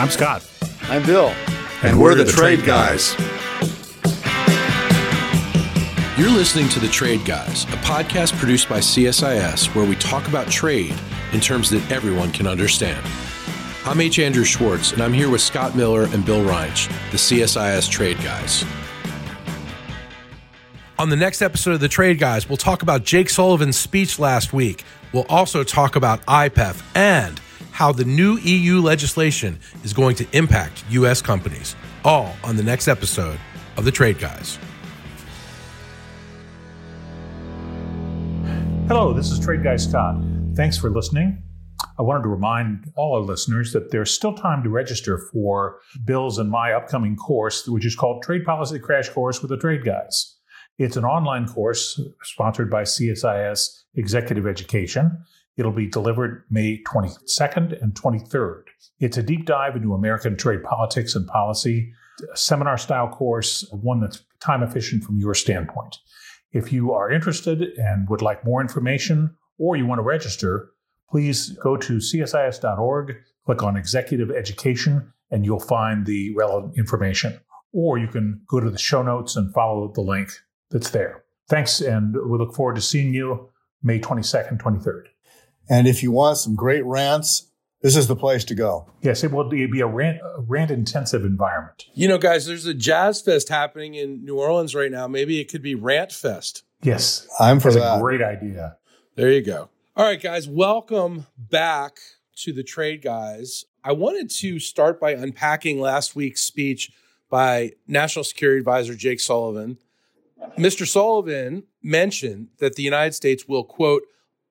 I'm Scott. I'm Bill. And, and we're, we're, the, the Trade, trade guys. guys. You're listening to The Trade Guys, a podcast produced by CSIS where we talk about trade in terms that everyone can understand. I'm H. Andrew Schwartz, and I'm here with Scott Miller and Bill Reinsch, the CSIS Trade Guys. On the next episode of The Trade Guys, we'll talk about Jake Sullivan's speech last week. We'll also talk about IPEF and how the new EU legislation is going to impact U.S. companies. All on the next episode of The Trade Guys. Hello, this is Trade Guy Scott. Thanks for listening. I wanted to remind all our listeners that there's still time to register for Bill's and my upcoming course, which is called Trade Policy Crash Course with the Trade Guys. It's an online course sponsored by CSIS Executive Education. It'll be delivered May 22nd and 23rd. It's a deep dive into American trade politics and policy, a seminar style course, one that's time efficient from your standpoint. If you are interested and would like more information or you want to register, please go to csis.org, click on Executive Education, and you'll find the relevant information. Or you can go to the show notes and follow the link that's there. Thanks, and we look forward to seeing you May 22nd, 23rd. And if you want some great rants, this is the place to go. Yes, it will be a rant, rant intensive environment. You know, guys, there's a jazz fest happening in New Orleans right now. Maybe it could be Rant Fest. Yes, I'm for That's that. a great idea. There you go. All right, guys, welcome back to the Trade Guys. I wanted to start by unpacking last week's speech by National Security Advisor Jake Sullivan Mr. Sullivan mentioned that the United States will, quote,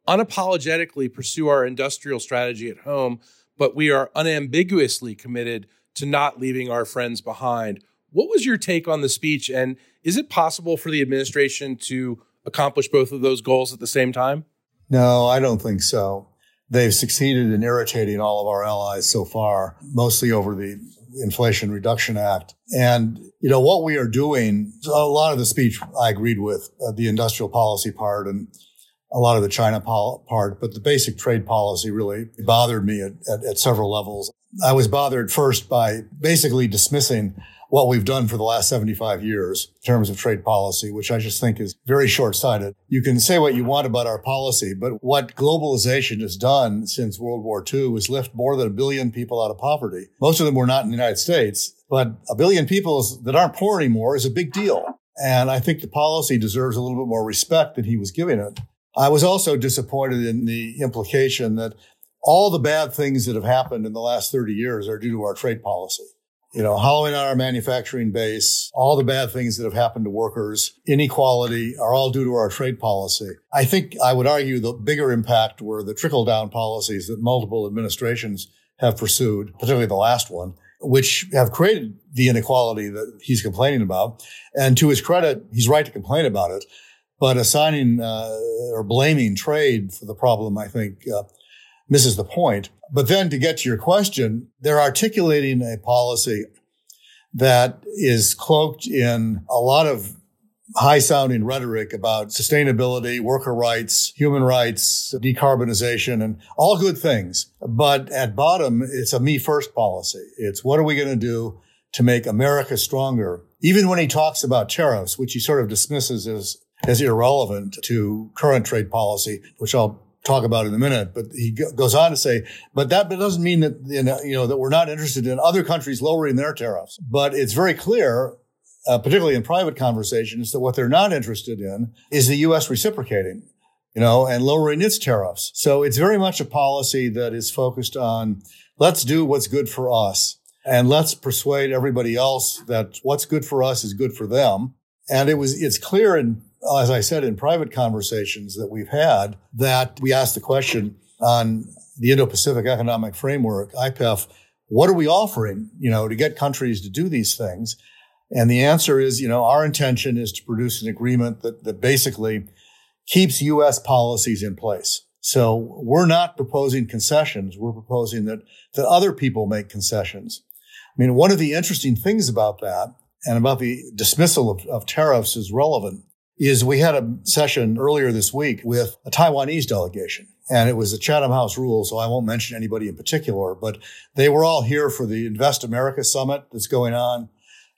unapologetically pursue our industrial strategy at home, but we are unambiguously committed to not leaving our friends behind. What was your take on the speech? And is it possible for the administration to accomplish both of those goals at the same time? No, I don't think so. They've succeeded in irritating all of our allies so far, mostly over the Inflation Reduction Act. And, you know, what we are doing, a lot of the speech I agreed with, uh, the industrial policy part and a lot of the China pol- part, but the basic trade policy really bothered me at, at, at several levels. I was bothered first by basically dismissing what we've done for the last 75 years in terms of trade policy, which I just think is very short sighted. You can say what you want about our policy, but what globalization has done since World War II is lift more than a billion people out of poverty. Most of them were not in the United States, but a billion people that aren't poor anymore is a big deal. And I think the policy deserves a little bit more respect than he was giving it. I was also disappointed in the implication that all the bad things that have happened in the last 30 years are due to our trade policy you know, hollowing out our manufacturing base, all the bad things that have happened to workers, inequality are all due to our trade policy. I think I would argue the bigger impact were the trickle down policies that multiple administrations have pursued, particularly the last one, which have created the inequality that he's complaining about. And to his credit, he's right to complain about it. But assigning uh, or blaming trade for the problem, I think, uh, misses the point. But then to get to your question, they're articulating a policy that is cloaked in a lot of high sounding rhetoric about sustainability, worker rights, human rights, decarbonization, and all good things. But at bottom, it's a me first policy. It's what are we going to do to make America stronger? Even when he talks about tariffs, which he sort of dismisses as, as irrelevant to current trade policy, which I'll talk about in a minute. But he goes on to say, but that doesn't mean that, you know, that we're not interested in other countries lowering their tariffs. But it's very clear, uh, particularly in private conversations, that what they're not interested in is the U.S. reciprocating, you know, and lowering its tariffs. So it's very much a policy that is focused on let's do what's good for us and let's persuade everybody else that what's good for us is good for them. And it was, it's clear in as I said in private conversations that we've had, that we asked the question on the Indo-Pacific Economic Framework, IPEF, what are we offering, you know, to get countries to do these things? And the answer is, you know, our intention is to produce an agreement that, that basically keeps U.S. policies in place. So we're not proposing concessions. We're proposing that, that other people make concessions. I mean, one of the interesting things about that and about the dismissal of, of tariffs is relevant is we had a session earlier this week with a Taiwanese delegation. And it was the Chatham House rule, so I won't mention anybody in particular, but they were all here for the Invest America Summit that's going on.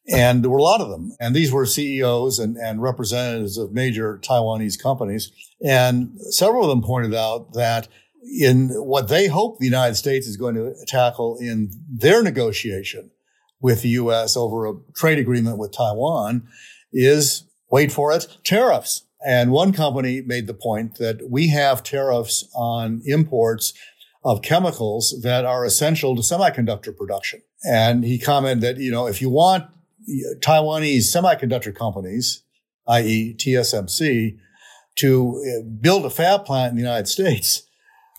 And there were a lot of them. And these were CEOs and, and representatives of major Taiwanese companies. And several of them pointed out that in what they hope the United States is going to tackle in their negotiation with the U.S. over a trade agreement with Taiwan is, wait for it, tariffs. And one company made the point that we have tariffs on imports of chemicals that are essential to semiconductor production. And he commented that, you know, if you want Taiwanese semiconductor companies, i.e. TSMC, to uh, build a fab plant in the United States,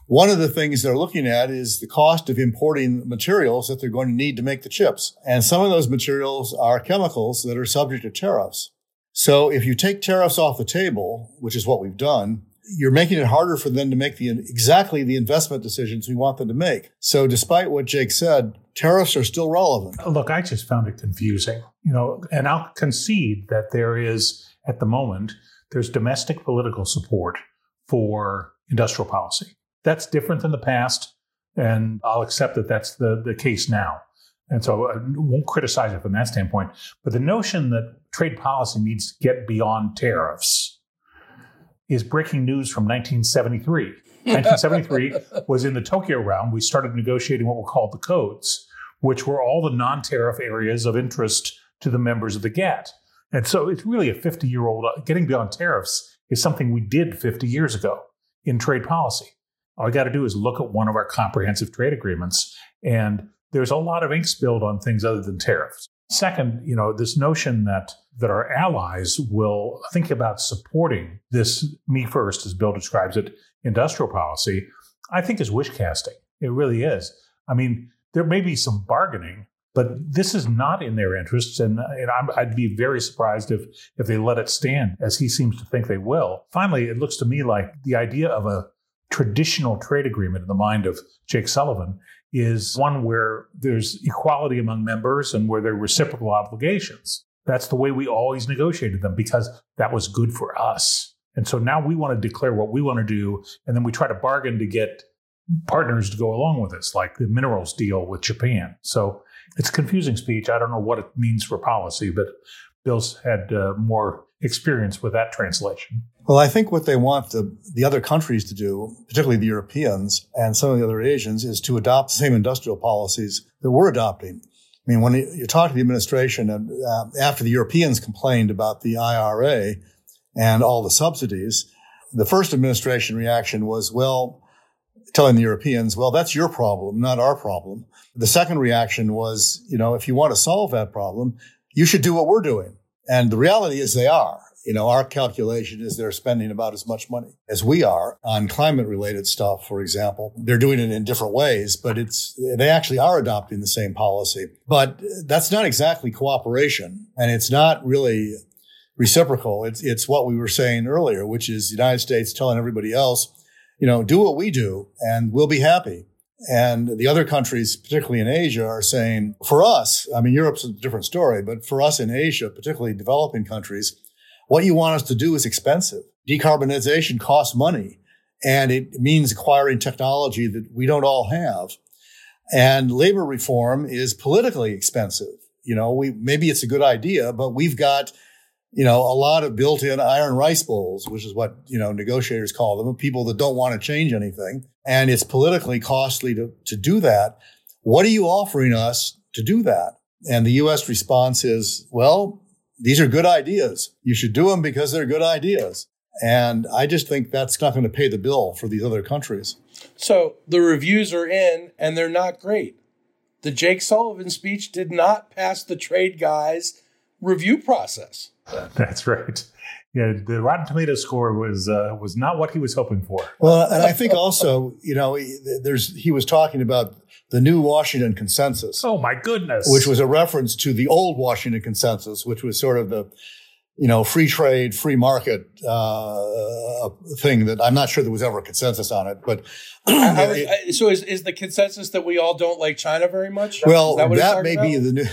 one of the things they're looking at is the cost of importing materials that they're going to need to make the chips. And some of those materials are chemicals that are subject to tariffs. So if you take tariffs off the table, which is what we've done, you're making it harder for them to make the exactly the investment decisions we want them to make. So despite what Jake said, tariffs are still relevant. Look, I just found it confusing. You know, and I'll concede that there is at the moment there's domestic political support for industrial policy. That's different than the past, and I'll accept that that's the, the case now. And so I won't criticize it from that standpoint. But the notion that trade policy needs to get beyond tariffs is breaking news from 1973. 1973 was in the Tokyo round. We started negotiating what were called the codes, which were all the non tariff areas of interest to the members of the GATT. And so it's really a 50 year old, uh, getting beyond tariffs is something we did 50 years ago in trade policy. All you got to do is look at one of our comprehensive trade agreements, and there's a lot of ink spilled on things other than tariffs. Second, you know, this notion that that our allies will think about supporting this me first, as Bill describes it, industrial policy, I think is wish casting. It really is. I mean, there may be some bargaining, but this is not in their interests, and, and i would be very surprised if if they let it stand, as he seems to think they will. Finally, it looks to me like the idea of a traditional trade agreement in the mind of Jake Sullivan is one where there's equality among members and where there are reciprocal obligations. That's the way we always negotiated them because that was good for us. And so now we want to declare what we want to do, and then we try to bargain to get partners to go along with us, like the minerals deal with Japan. So it's confusing speech. I don't know what it means for policy, but Bill's had uh, more experience with that translation. Well, I think what they want the, the other countries to do, particularly the Europeans and some of the other Asians, is to adopt the same industrial policies that we're adopting. I mean, when you talk to the administration, and uh, after the Europeans complained about the IRA and all the subsidies, the first administration reaction was, well, telling the Europeans, well, that's your problem, not our problem. The second reaction was, you know, if you want to solve that problem, you should do what we're doing. And the reality is they are. You know, our calculation is they're spending about as much money as we are on climate related stuff, for example. They're doing it in different ways, but it's, they actually are adopting the same policy. But that's not exactly cooperation and it's not really reciprocal. It's, it's what we were saying earlier, which is the United States telling everybody else, you know, do what we do and we'll be happy. And the other countries, particularly in Asia, are saying, for us, I mean, Europe's a different story, but for us in Asia, particularly developing countries, what you want us to do is expensive. Decarbonization costs money and it means acquiring technology that we don't all have. And labor reform is politically expensive. You know, we, maybe it's a good idea, but we've got you know, a lot of built-in iron rice bowls, which is what, you know, negotiators call them, people that don't want to change anything. And it's politically costly to, to do that. What are you offering us to do that? And the U.S. response is, well, these are good ideas. You should do them because they're good ideas. And I just think that's not going to pay the bill for these other countries. So the reviews are in and they're not great. The Jake Sullivan speech did not pass the trade guys review process. That's right. Yeah, the Rotten Tomato score was uh, was not what he was hoping for. Well, and I think also, you know, there's he was talking about the new Washington Consensus. Oh my goodness! Which was a reference to the old Washington Consensus, which was sort of the you know free trade, free market uh, thing that I'm not sure there was ever a consensus on it. But was, so is is the consensus that we all don't like China very much? Well, that, that may about? be the new.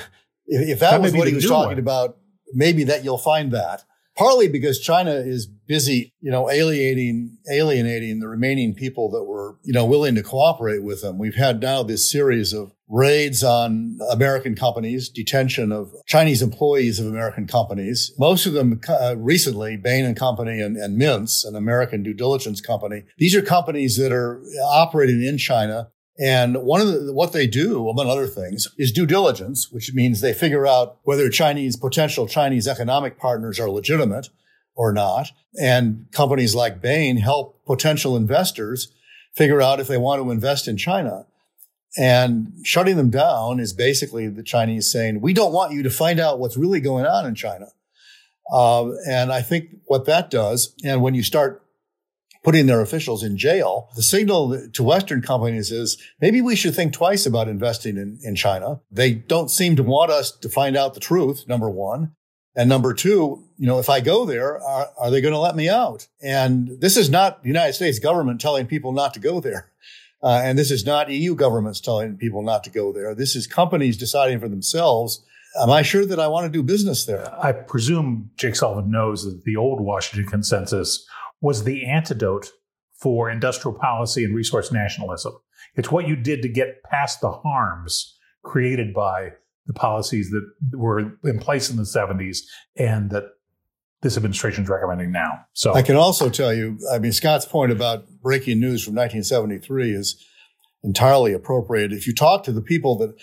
If, if that, that was what he was talking one. about maybe that you'll find that. partly because China is busy, you know, alienating, alienating the remaining people that were, you know, willing to cooperate with them. We've had now this series of raids on American companies, detention of Chinese employees of American companies. Most of them uh, recently, Bain and Company and, and Mintz, an American due diligence company. These are companies that are operating in China. And one of the, what they do, among other things, is due diligence, which means they figure out whether Chinese, potential Chinese economic partners are legitimate or not. And companies like Bain help potential investors figure out if they want to invest in China. And shutting them down is basically the Chinese saying, we don't want you to find out what's really going on in China. Uh, and I think what that does, and when you start putting their officials in jail, the signal to Western companies is maybe we should think twice about investing in, in China. They don't seem to want us to find out the truth, number one. And number two, you know, if I go there, are, are they going to let me out? And this is not the United States government telling people not to go there. Uh, and this is not EU governments telling people not to go there. This is companies deciding for themselves. Am I sure that I want to do business there? I presume Jake Sullivan knows that the old Washington consensus was the antidote for industrial policy and resource nationalism. It's what you did to get past the harms created by the policies that were in place in the 70s and that this administration is recommending now. So I can also tell you, I mean, Scott's point about breaking news from 1973 is entirely appropriate. If you talk to the people that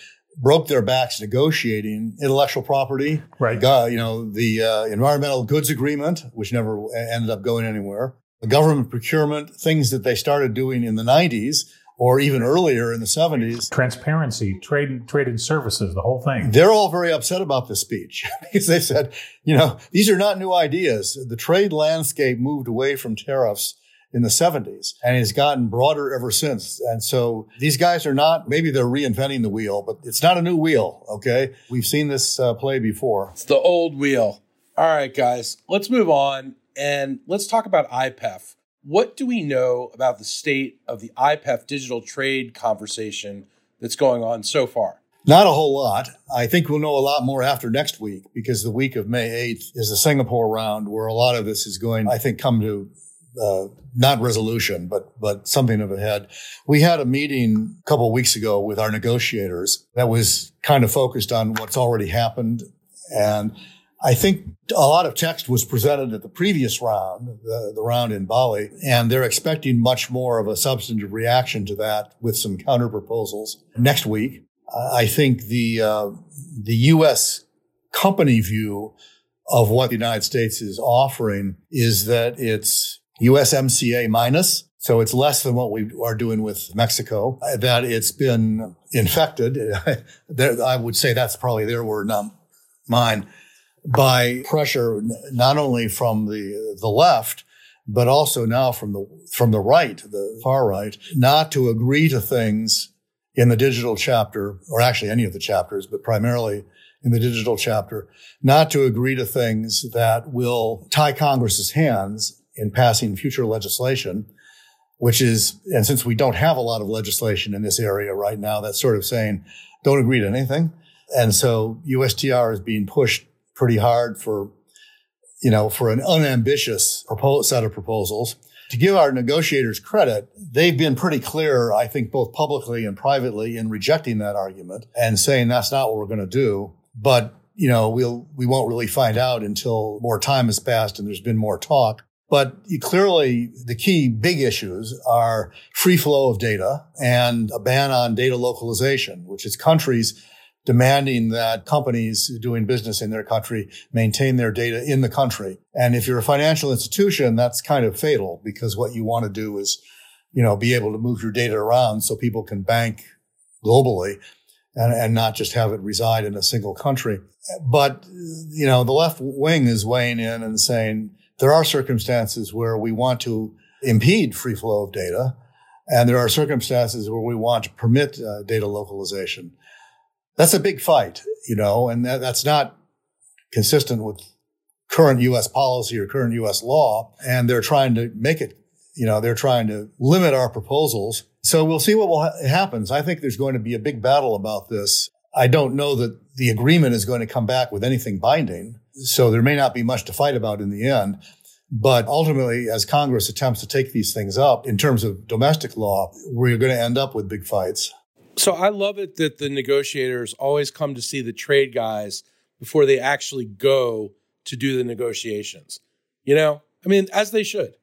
broke their backs negotiating intellectual property, right? you know, the uh, environmental goods agreement, which never ended up going anywhere, the government procurement, things that they started doing in the 90s or even earlier in the 70s. Transparency, trade, trade and services, the whole thing. They're all very upset about this speech because they said, you know, these are not new ideas. The trade landscape moved away from tariffs in the 70s and it's gotten broader ever since. And so these guys are not, maybe they're reinventing the wheel, but it's not a new wheel. Okay. We've seen this uh, play before. It's the old wheel. All right, guys, let's move on and let's talk about IPEF. What do we know about the state of the IPEF digital trade conversation that's going on so far? Not a whole lot. I think we'll know a lot more after next week because the week of May 8th is the Singapore round where a lot of this is going, I think, come to uh, not resolution, but but something of a head. We had a meeting a couple weeks ago with our negotiators that was kind of focused on what's already happened and I think a lot of text was presented at the previous round, the, the, round in Bali, and they're expecting much more of a substantive reaction to that with some counter proposals next week. I think the uh, the U.S. company view of what the United States is offering is that it's USMCA minus. So it's less than what we are doing with Mexico, that it's been infected. I would say that's probably their word, not mine by pressure not only from the the left but also now from the from the right, the far right, not to agree to things in the digital chapter, or actually any of the chapters, but primarily in the digital chapter, not to agree to things that will tie Congress's hands in passing future legislation, which is, and since we don't have a lot of legislation in this area right now, that's sort of saying, don't agree to anything. And so USTR is being pushed pretty hard for, you know, for an unambitious set of proposals. To give our negotiators credit, they've been pretty clear, I think, both publicly and privately in rejecting that argument and saying that's not what we're going to do. But, you know, we'll, we won't really find out until more time has passed and there's been more talk. But clearly the key big issues are free flow of data and a ban on data localization, which is countries demanding that companies doing business in their country maintain their data in the country. And if you're a financial institution, that's kind of fatal because what you want to do is, you know, be able to move your data around so people can bank globally and, and not just have it reside in a single country. But, you know, the left wing is weighing in and saying there are circumstances where we want to impede free flow of data. And there are circumstances where we want to permit uh, data localization that's a big fight, you know, and that, that's not consistent with current U.S. policy or current U.S. law. And they're trying to make it, you know, they're trying to limit our proposals. So we'll see what will ha- happens. I think there's going to be a big battle about this. I don't know that the agreement is going to come back with anything binding. So there may not be much to fight about in the end. But ultimately, as Congress attempts to take these things up in terms of domestic law, we're going to end up with big fights. So I love it that the negotiators always come to see the trade guys before they actually go to do the negotiations. You know, I mean, as they should.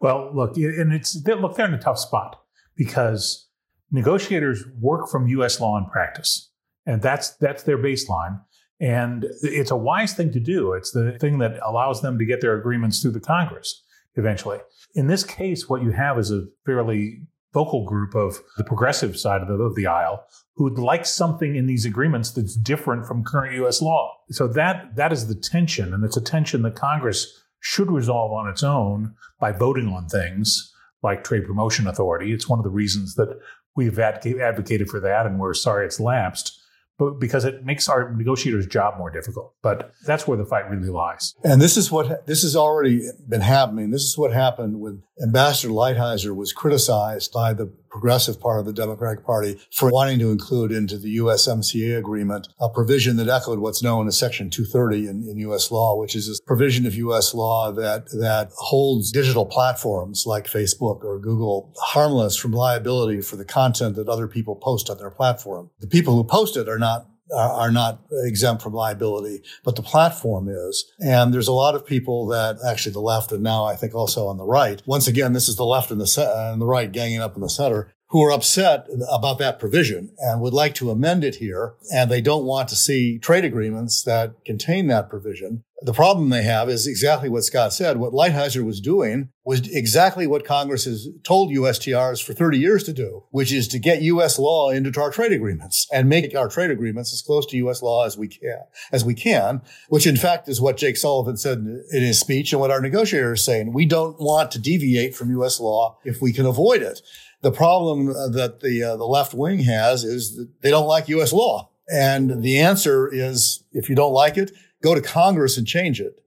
Well, look, and it's look they're in a tough spot because negotiators work from U.S. law and practice, and that's that's their baseline. And it's a wise thing to do. It's the thing that allows them to get their agreements through the Congress eventually. In this case, what you have is a fairly vocal group of the progressive side of the, of the aisle who would like something in these agreements that's different from current U.S. law. So that that is the tension, and it's a tension that Congress should resolve on its own by voting on things like trade promotion authority. It's one of the reasons that we've advocated for that, and we're sorry it's lapsed but because it makes our negotiators' job more difficult. But that's where the fight really lies. And this is what this has already been happening. This is what happened when Ambassador Lighthizer was criticized by the progressive part of the Democratic Party for wanting to include into the USMCA agreement a provision that echoed what's known as Section 230 in, in U.S. law, which is a provision of U.S. law that that holds digital platforms like Facebook or Google harmless from liability for the content that other people post on their platform. The people who post it are not Uh, are not exempt from liability, but the platform is. And there's a lot of people that actually the left and now I think also on the right. Once again, this is the left and the, uh, and the right ganging up in the center who are upset about that provision and would like to amend it here. And they don't want to see trade agreements that contain that provision. The problem they have is exactly what Scott said. What Lighthizer was doing was exactly what Congress has told USTRs for 30 years to do, which is to get U.S. law into our trade agreements and make our trade agreements as close to U.S. law as we can, as we can, which in fact is what Jake Sullivan said in his speech and what our negotiators are saying. We don't want to deviate from U.S. law if we can avoid it. The problem that the, uh, the left wing has is that they don't like U.S. law. And the answer is if you don't like it, go to Congress and change it.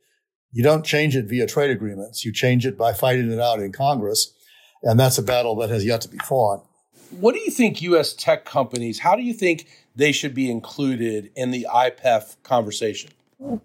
You don't change it via trade agreements. You change it by fighting it out in Congress. And that's a battle that has yet to be fought. What do you think U.S. tech companies, how do you think they should be included in the IPEF conversation?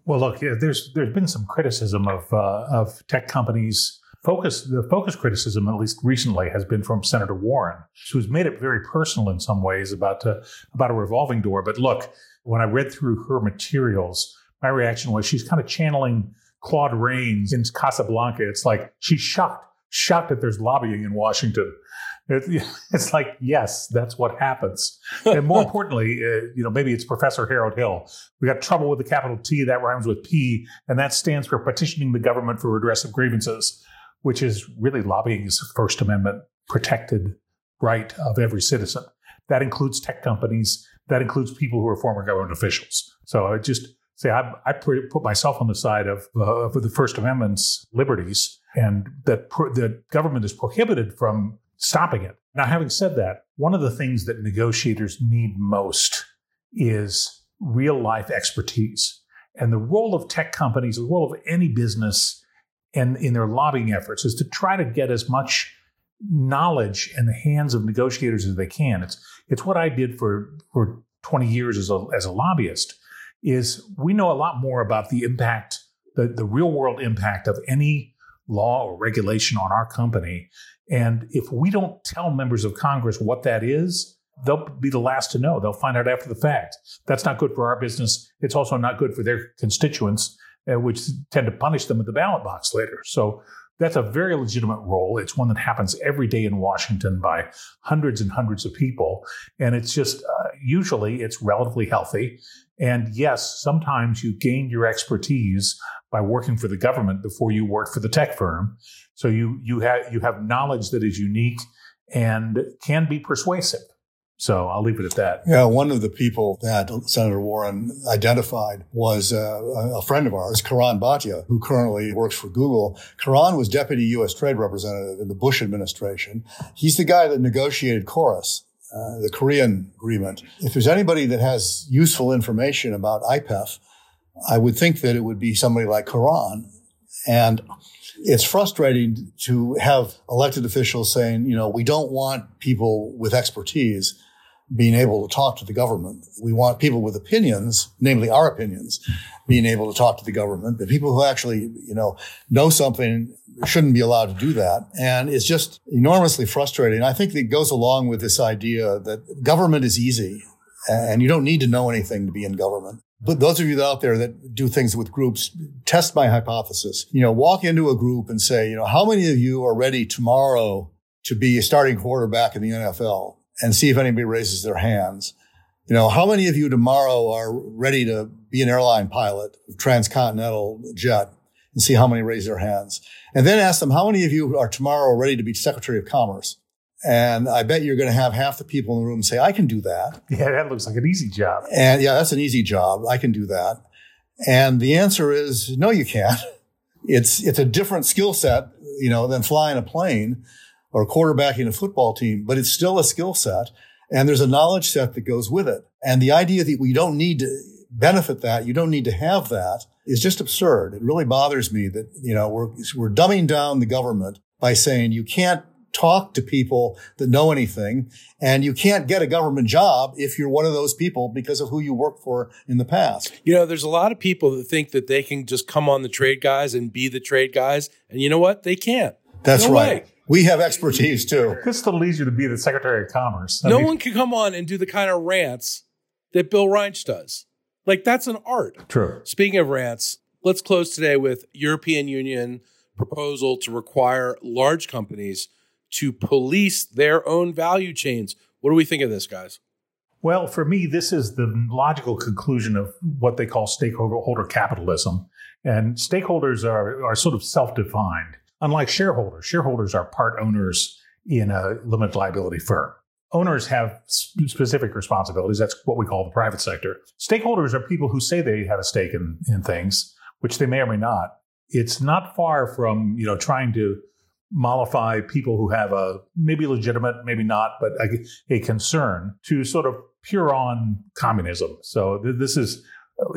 Well, look, there's there's been some criticism of uh, of tech companies. Focus the focus criticism, at least recently, has been from Senator Warren, who's made it very personal in some ways about uh, about a revolving door. But look, when I read through her materials, my reaction was she's kind of channeling Claude Rains in Casablanca. It's like she's shocked, shocked that there's lobbying in Washington. It's like, yes, that's what happens. And more importantly, uh, you know, maybe it's Professor Harold Hill. We got trouble with the capital T that rhymes with P, and that stands for petitioning the government for redress of grievances, which is really lobbying is First Amendment protected right of every citizen. That includes tech companies. That includes people who are former government officials. So it just say I, I put myself on the side of, uh, of the First Amendment's liberties, and that pro- the government is prohibited from stopping it. Now, having said that, one of the things that negotiators need most is real life expertise. And the role of tech companies, the role of any business and in their lobbying efforts is to try to get as much knowledge in the hands of negotiators as they can. It's it's what I did for for 20 years as a as a lobbyist is we know a lot more about the impact, the, the real world impact of any law or regulation on our company. And if we don't tell members of Congress what that is, they'll be the last to know. They'll find out after the fact. That's not good for our business. It's also not good for their constituents, uh, which tend to punish them at the ballot box later. So that's a very legitimate role. It's one that happens every day in Washington by hundreds and hundreds of people. And it's just, uh, usually it's relatively healthy. And yes, sometimes you gain your expertise by working for the government before you work for the tech firm. So you, you have, you have knowledge that is unique and can be persuasive. So I'll leave it at that. Yeah, one of the people that Senator Warren identified was uh, a friend of ours, Karan Bhatia, who currently works for Google. Karan was deputy U.S. trade representative in the Bush administration. He's the guy that negotiated KORUS, uh, the Korean agreement. If there's anybody that has useful information about IPEF, I would think that it would be somebody like Karan. And it's frustrating to have elected officials saying, you know, we don't want people with expertise being able to talk to the government. We want people with opinions, namely our opinions, being able to talk to the government. But people who actually, you know, know something shouldn't be allowed to do that. And it's just enormously frustrating. I think it goes along with this idea that government is easy and you don't need to know anything to be in government. But those of you out there that do things with groups, test my hypothesis. You know, walk into a group and say, you know, how many of you are ready tomorrow to be a starting quarterback in the NFL and see if anybody raises their hands? You know, how many of you tomorrow are ready to be an airline pilot, transcontinental jet, and see how many raise their hands? And then ask them, how many of you are tomorrow ready to be Secretary of Commerce? And I bet you're going to have half the people in the room say, I can do that. Yeah, that looks like an easy job. And yeah, that's an easy job. I can do that. And the answer is no, you can't. It's, it's a different skill set, you know, than flying a plane or quarterbacking a football team, but it's still a skill set. And there's a knowledge set that goes with it. And the idea that we don't need to benefit that, you don't need to have that is just absurd. It really bothers me that, you know, we're, we're dumbing down the government by saying you can't talk to people that know anything. And you can't get a government job if you're one of those people because of who you worked for in the past. You know, there's a lot of people that think that they can just come on the trade guys and be the trade guys. And you know what? They can't. That's no right. Way. We have expertise too. It's still easier to be the Secretary of Commerce. I no mean, one can come on and do the kind of rants that Bill Reinsch does. Like that's an art. True. Speaking of rants, let's close today with European Union proposal to require large companies to police their own value chains. What do we think of this, guys? Well, for me, this is the logical conclusion of what they call stakeholder capitalism. And stakeholders are, are sort of self defined. Unlike shareholders, shareholders are part owners in a limited liability firm. Owners have specific responsibilities. That's what we call the private sector. Stakeholders are people who say they have a stake in, in things, which they may or may not. It's not far from, you know, trying to mollify people who have a maybe legitimate, maybe not, but a, a concern to sort of pure on communism. So th- this is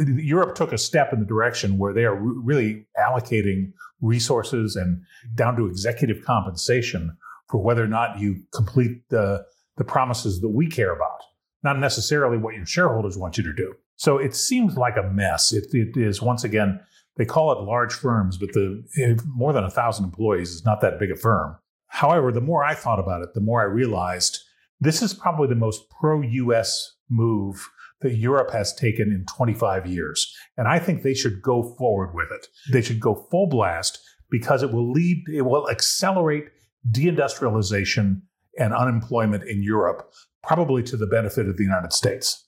Europe took a step in the direction where they are really allocating resources and down to executive compensation for whether or not you complete the the promises that we care about, not necessarily what your shareholders want you to do. So it seems like a mess. It, it is once again they call it large firms, but the more than a thousand employees is not that big a firm. However, the more I thought about it, the more I realized this is probably the most pro-U.S. move that Europe has taken in 25 years, and I think they should go forward with it. They should go full blast because it will lead, it will accelerate deindustrialization and unemployment in Europe, probably to the benefit of the United States.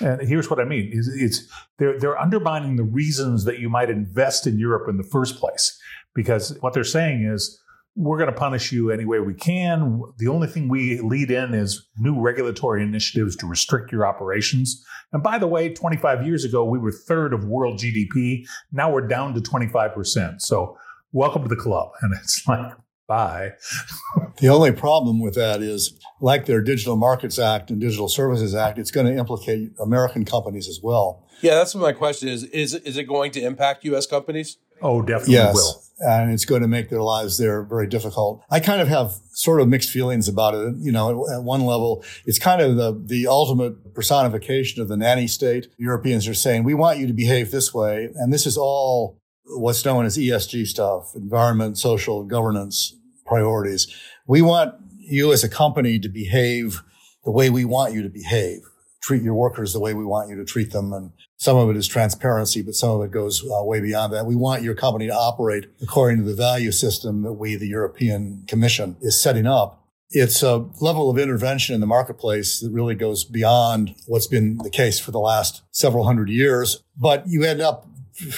And here's what I mean: is it's they're they're undermining the reasons that you might invest in Europe in the first place, because what they're saying is we're going to punish you any way we can. The only thing we lead in is new regulatory initiatives to restrict your operations. And by the way, 25 years ago, we were third of world GDP. Now we're down to 25%. So welcome to the club. And it's like, bye. the only problem with that is like their Digital Markets Act and Digital Services Act, it's going to implicate American companies as well. Yeah, that's my question is. Is, is it going to impact U.S. companies? Oh, definitely yes. will. And it's going to make their lives there very difficult. I kind of have sort of mixed feelings about it. You know, at, at one level, it's kind of the, the ultimate personification of the nanny state. Europeans are saying, we want you to behave this way. And this is all what's known as ESG stuff, environment, social governance priorities. We want you as a company to behave the way we want you to behave. Treat your workers the way we want you to treat them. And some of it is transparency, but some of it goes uh, way beyond that. We want your company to operate according to the value system that we, the European Commission, is setting up. It's a level of intervention in the marketplace that really goes beyond what's been the case for the last several hundred years. But you end up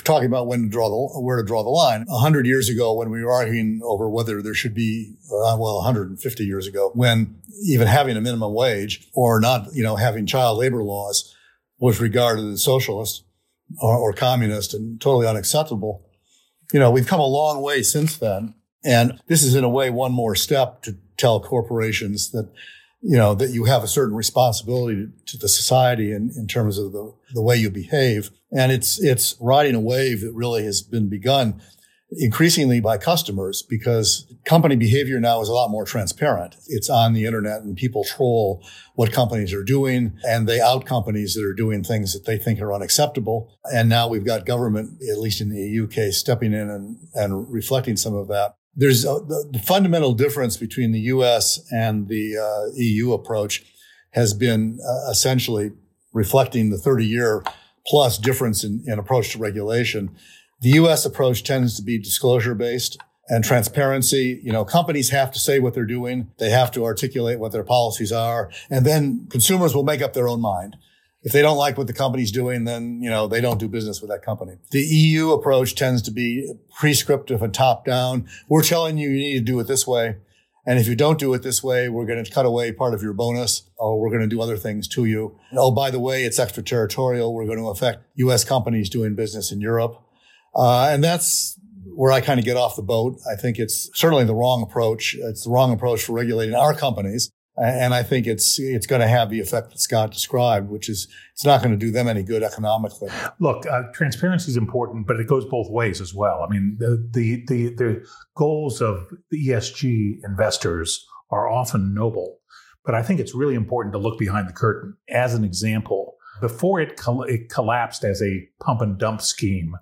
talking about when to draw the where to draw the line. A hundred years ago, when we were arguing over whether there should be, uh, well, 150 years ago, when even having a minimum wage or not, you know, having child labor laws was regarded as socialist or, or communist and totally unacceptable. You know, we've come a long way since then, and this is in a way one more step to tell corporations that you know, that you have a certain responsibility to the society in, in terms of the, the way you behave. And it's, it's riding a wave that really has been begun increasingly by customers because company behavior now is a lot more transparent. It's on the internet and people troll what companies are doing and they out companies that are doing things that they think are unacceptable. And now we've got government, at least in the case, stepping in and, and reflecting some of that. There's a, the, the, fundamental difference between the US and the uh, EU approach has been uh, essentially reflecting the 30 year plus difference in, in approach to regulation. The US approach tends to be disclosure based and transparency. You know, companies have to say what they're doing. They have to articulate what their policies are. And then consumers will make up their own mind. If they don't like what the company's doing, then, you know, they don't do business with that company. The EU approach tends to be prescriptive and top down. We're telling you, you need to do it this way. And if you don't do it this way, we're going to cut away part of your bonus or we're going to do other things to you. Oh, by the way, it's extraterritorial. We're going to affect U.S. companies doing business in Europe. Uh, and that's where I kind of get off the boat. I think it's certainly the wrong approach. It's the wrong approach for regulating our companies. And I think it's it's going to have the effect that Scott described, which is it's not going to do them any good economically. Look, uh, transparency is important, but it goes both ways as well. I mean, the, the the the goals of the ESG investors are often noble, but I think it's really important to look behind the curtain. As an example, before it, col- it collapsed as a pump and dump scheme,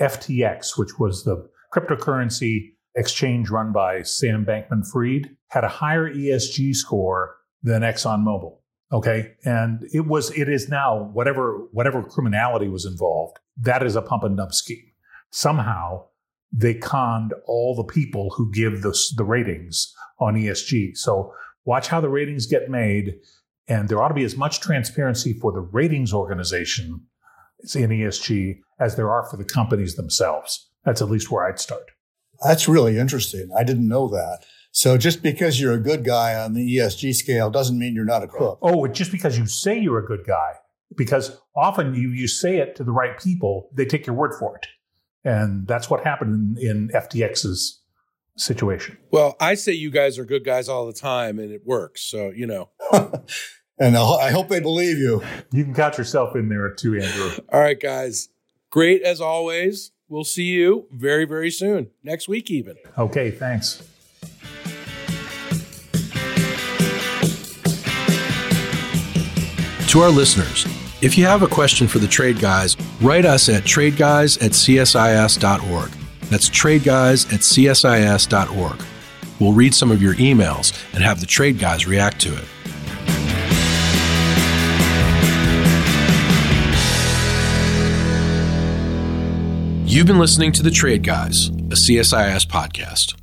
FTX, which was the cryptocurrency exchange run by Sam Bankman Fried, had a higher ESG score than ExxonMobil. Okay. And it was, it is now whatever, whatever criminality was involved, that is a pump and dump scheme. Somehow they conned all the people who give the, the ratings on ESG. So watch how the ratings get made. And there ought to be as much transparency for the ratings organization in ESG as there are for the companies themselves. That's at least where I'd start. That's really interesting. I didn't know that. So just because you're a good guy on the ESG scale doesn't mean you're not a crook. Oh, just because you say you're a good guy, because often you, you say it to the right people, they take your word for it. And that's what happened in, in FTX's situation. Well, I say you guys are good guys all the time and it works. So, you know. and I hope they believe you. You can count yourself in there too, Andrew. all right, guys. Great as always. We'll see you very, very soon. Next week, even. Okay, thanks. To our listeners, if you have a question for the Trade Guys, write us at tradeguys at csis.org. That's tradeguys at csis.org. We'll read some of your emails and have the Trade Guys react to it. You've been listening to The Trade Guys, a CSIS podcast.